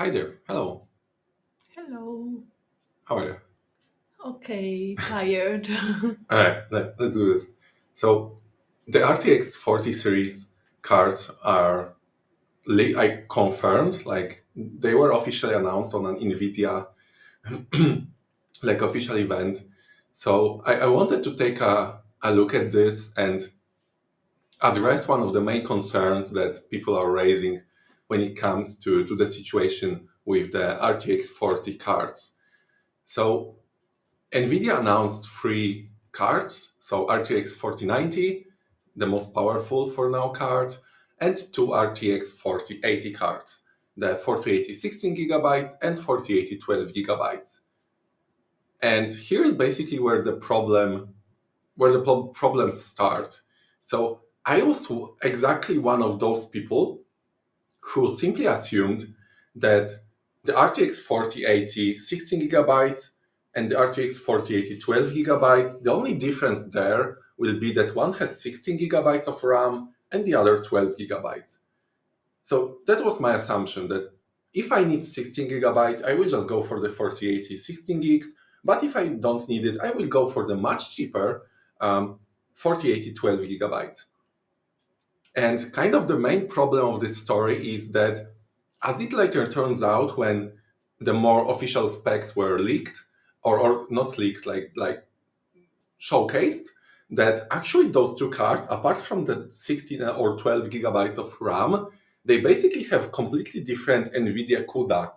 Hi there. Hello. Hello. How are you? Okay, tired. All right, let, let's do this. So, the RTX 40 series cards are I confirmed, like they were officially announced on an NVIDIA like official event. So I, I wanted to take a, a look at this and address one of the main concerns that people are raising when it comes to, to the situation with the RTX 40 cards. So NVIDIA announced three cards, so RTX 4090, the most powerful for now card, and two RTX 4080 cards, the 4080 16 gigabytes and 4080 12 gigabytes. And here's basically where the problem where the pro- problems start. So I was exactly one of those people who simply assumed that the RTX 4080 16 gigabytes and the RTX 4080 12 gigabytes, the only difference there will be that one has 16 gigabytes of RAM and the other 12 gigabytes. So that was my assumption that if I need 16 gigabytes, I will just go for the 4080 16 gigs. But if I don't need it, I will go for the much cheaper um, 4080 12 gigabytes. And kind of the main problem of this story is that, as it later turns out, when the more official specs were leaked, or, or not leaked, like like showcased, that actually those two cards, apart from the 16 or 12 gigabytes of RAM, they basically have completely different NVIDIA CUDA.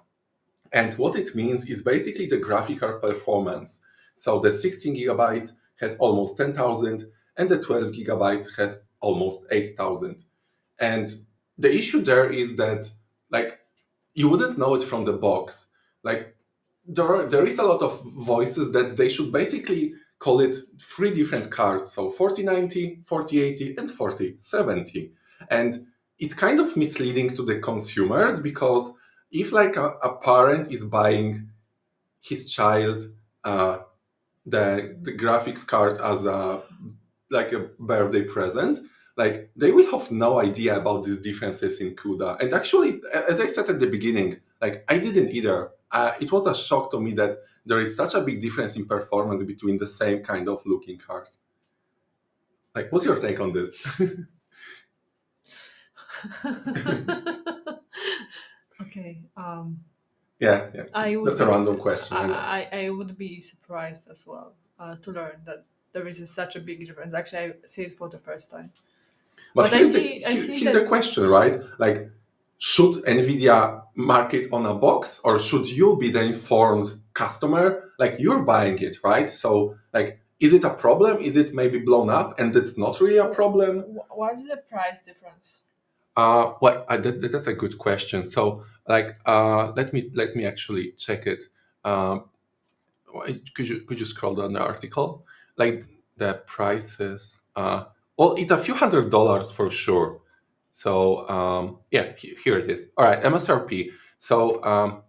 And what it means is basically the graphical performance. So the 16 gigabytes has almost 10,000 and the 12 gigabytes has almost 8,000. And the issue there is that like you wouldn't know it from the box. Like there, are, there is a lot of voices that they should basically call it three different cards. So 4090, 4080 and 4070. And it's kind of misleading to the consumers because if like a, a parent is buying his child uh, the the graphics card as a like a birthday present like they will have no idea about these differences in CUDA. And actually, as I said at the beginning, like I didn't either. Uh, it was a shock to me that there is such a big difference in performance between the same kind of looking cards. Like, what's your take on this? okay. Um, yeah, yeah. I would That's a random question. I. I, I I would be surprised as well uh, to learn that there is such a big difference. Actually, I see it for the first time. But, But here's, see- the, here's the question, right? Like, should NVIDIA market on a box or should you be the informed customer? Like, you're buying it, right? So, like, is it a problem? Is it maybe blown up and it's not really a problem? What is the price difference? Uh, well, uh, that, that's a good question. So, like, uh, let me let me actually check it. Um, could you could you scroll down the article? Like the prices. Uh, well, it's a few hundred dollars for sure. So, um, yeah, here it is. All right, MSRP. So, um,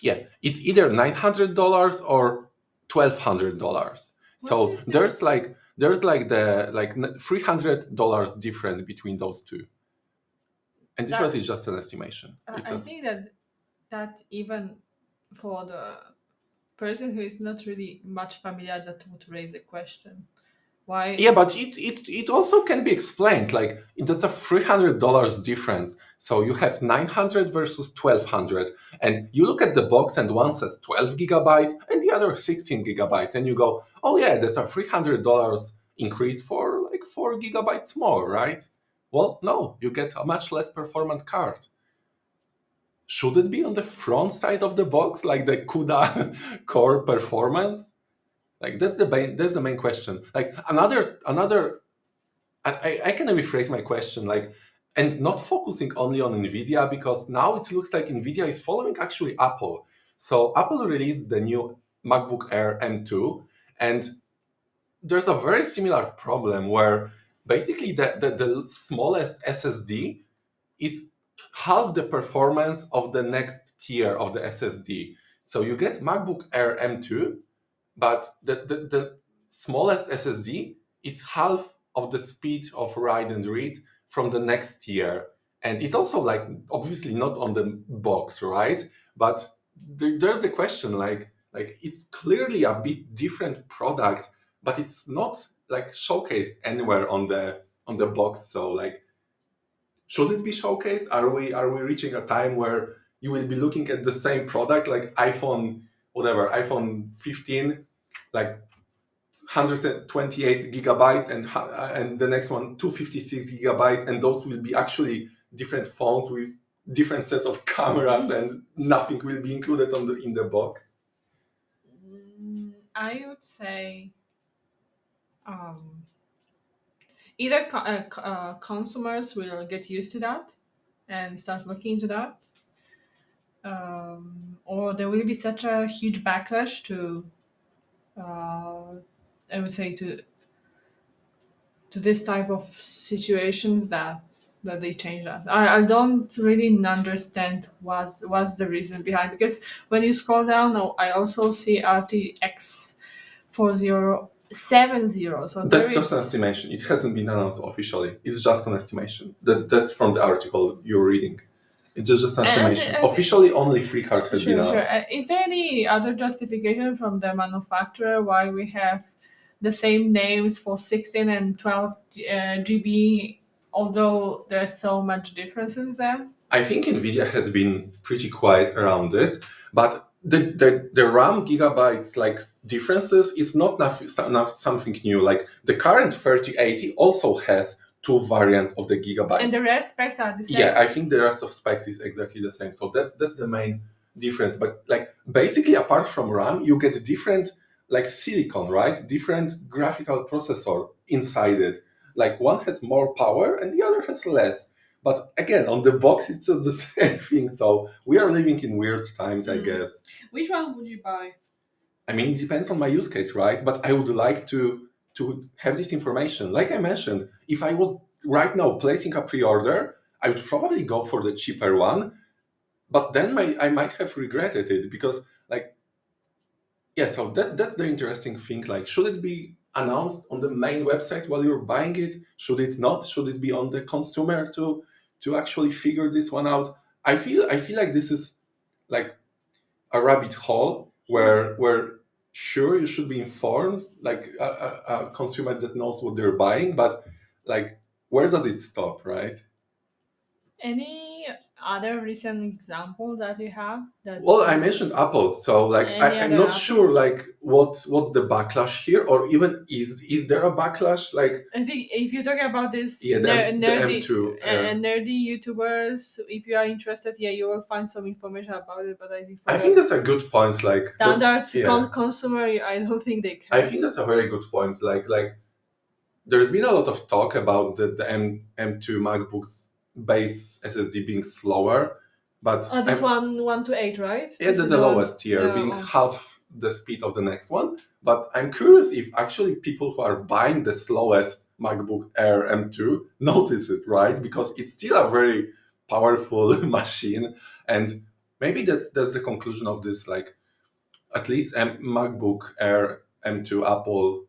yeah, it's either nine hundred dollars or twelve hundred dollars. So there's like there's like the like three hundred dollars difference between those two. And this That- was just an estimation. Uh, It's I a- think that that even for the person who is not really much familiar, that would raise a question. Why? yeah, but it, it it also can be explained. Like that's a three hundred dollars difference. So you have nine hundred versus twelve hundred, and you look at the box, and one says twelve gigabytes, and the other sixteen gigabytes, and you go, oh yeah, that's a three hundred dollars increase for like four gigabytes more, right? Well, no, you get a much less performant card. Should it be on the front side of the box, like the CUDA core performance? Like that's the main that's the main question. Like another another, I, I- can rephrase my question like, and not focusing only on Nvidia because now it looks like Nvidia is following actually Apple. So Apple released the new MacBook Air M2, and there's a very similar problem where basically the, the, the smallest SSD is half the performance of the next tier of the SSD. So you get MacBook Air M2, but the, the, the smallest SSD is half of the speed of write and read from the next tier. and it's also like obviously not on the box, right? But there, there's the question like like it's clearly a bit different product, but it's not like showcased anywhere on the on the box. So like should it be showcased? Are we are we reaching a time where you will be looking at the same product like iPhone whatever iPhone 15 like 128 gigabytes and and the next one 256 gigabytes and those will be actually different phones with different sets of cameras Mm. and nothing will be included on the in the box Mm, I would say um, either co- uh, uh, consumers will get used to that and start looking into that, um, or there will be such a huge backlash to, uh, I would say to to this type of situations that that they change that. I, I don't really understand what's what's the reason behind because when you scroll down, now I also see RTX four zero seven zero. So that's just an estimation it hasn't been announced officially it's just an estimation that that's from the article you're reading it's just, just an And- officially only three cards have sure, been sure. Uh, is there any other justification from the manufacturer why we have the same names for 16 and 12 uh, GB, although there's so much differences there? I think Nvidia has been pretty quiet around this, but the, the, the RAM gigabytes like differences is not, nof- not something new. Like the current 3080 also has two variants of the gigabytes. And the rest specs are the same. yeah, I think the rest of specs is exactly the same. So that's that's the main difference. But like basically apart from RAM, you get different like silicon, right? Different graphical processor inside it. Like one has more power and the other has less. But again, on the box it's just the same thing. So we are living in weird times, I Mm. guess. Which one would you buy? I mean, it depends on my use case, right? But I would like to to have this information. Like I mentioned, if I was right now placing a pre-order, I would probably go for the cheaper one. But then my, I might have regretted it because, like, yeah. So that that's the interesting thing. Like, should it be announced on the main website while you're buying it? Should it not? Should it be on the consumer to to actually figure this one out? I feel I feel like this is like a rabbit hole where where sure you should be informed like a, a, a consumer that knows what they're buying but like where does it stop right? Any other recent example that you have? That well i mentioned apple so like I, i'm not Apple? sure like what what's the backlash here or even is is there a backlash like I think if you're talking about this yeah the, ner- M- the nerdy m2 uh, and nerdy YouTubers, if you are interested, yeah, you will find some information about it. But I think i think that's a good point like the- standard yeah. con- consumer, I don't think they can. I think that's a very good point. Like like there's been a lot of talk about the, the M M2 MacBooks base SSD being slower, but Oh, this I'm- one, one to eight, right? yeah, the, the lowest tier yeah, being half the speed of the next one. But I'm curious if actually people who are buying the slowest MacBook Air M2 notice it, right? Because it's still a very powerful machine, and maybe that's that's the conclusion of this. Like, at least M- MacBook Air M2 Apple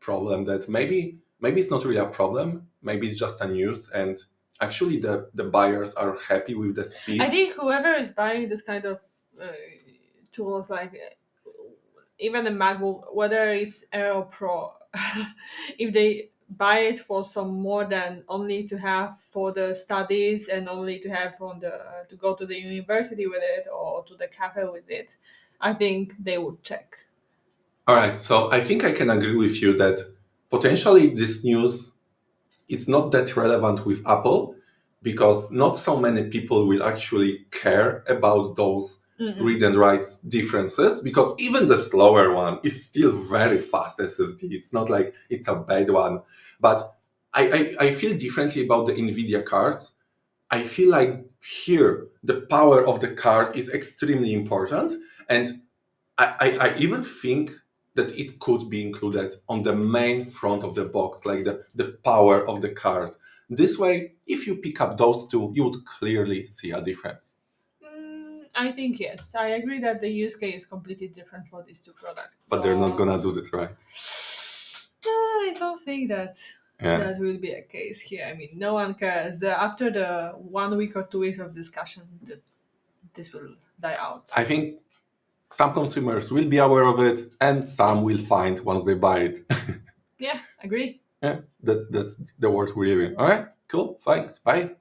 problem that maybe maybe it's not really a problem. Maybe it's just a news, and actually the the buyers are happy with the speed. I think whoever is buying this kind of uh, tools, like uh, even a MacBook, whether it's Air or Pro, if they buy it for some more than only to have for the studies and only to have on the to go to the university with it or to the cafe with it, I think they would check. All right, so I think I can agree with you that potentially this news is not that relevant with Apple because not so many people will actually care about those Mm-mm. read and write differences because even the slower one is still very fast SSD. It's not like it's a bad one. But I, I, I feel differently about the NVIDIA cards. I feel like here the power of the card is extremely important. And I, I, I even think that it could be included on the main front of the box, like the, the power of the card. This way, if you pick up those two, you would clearly see a difference. Mm, I think yes. I agree that the use case is completely different for these two products. But they're not gonna do this, right? I don't think that. Yeah. that will be a case here. I mean, no one cares. After the one week or two weeks of discussion, that this will die out. I think some consumers will be aware of it, and some will find once they buy it. yeah, agree. yeah, that's that's the world we live in. All right, cool. Thanks. Bye.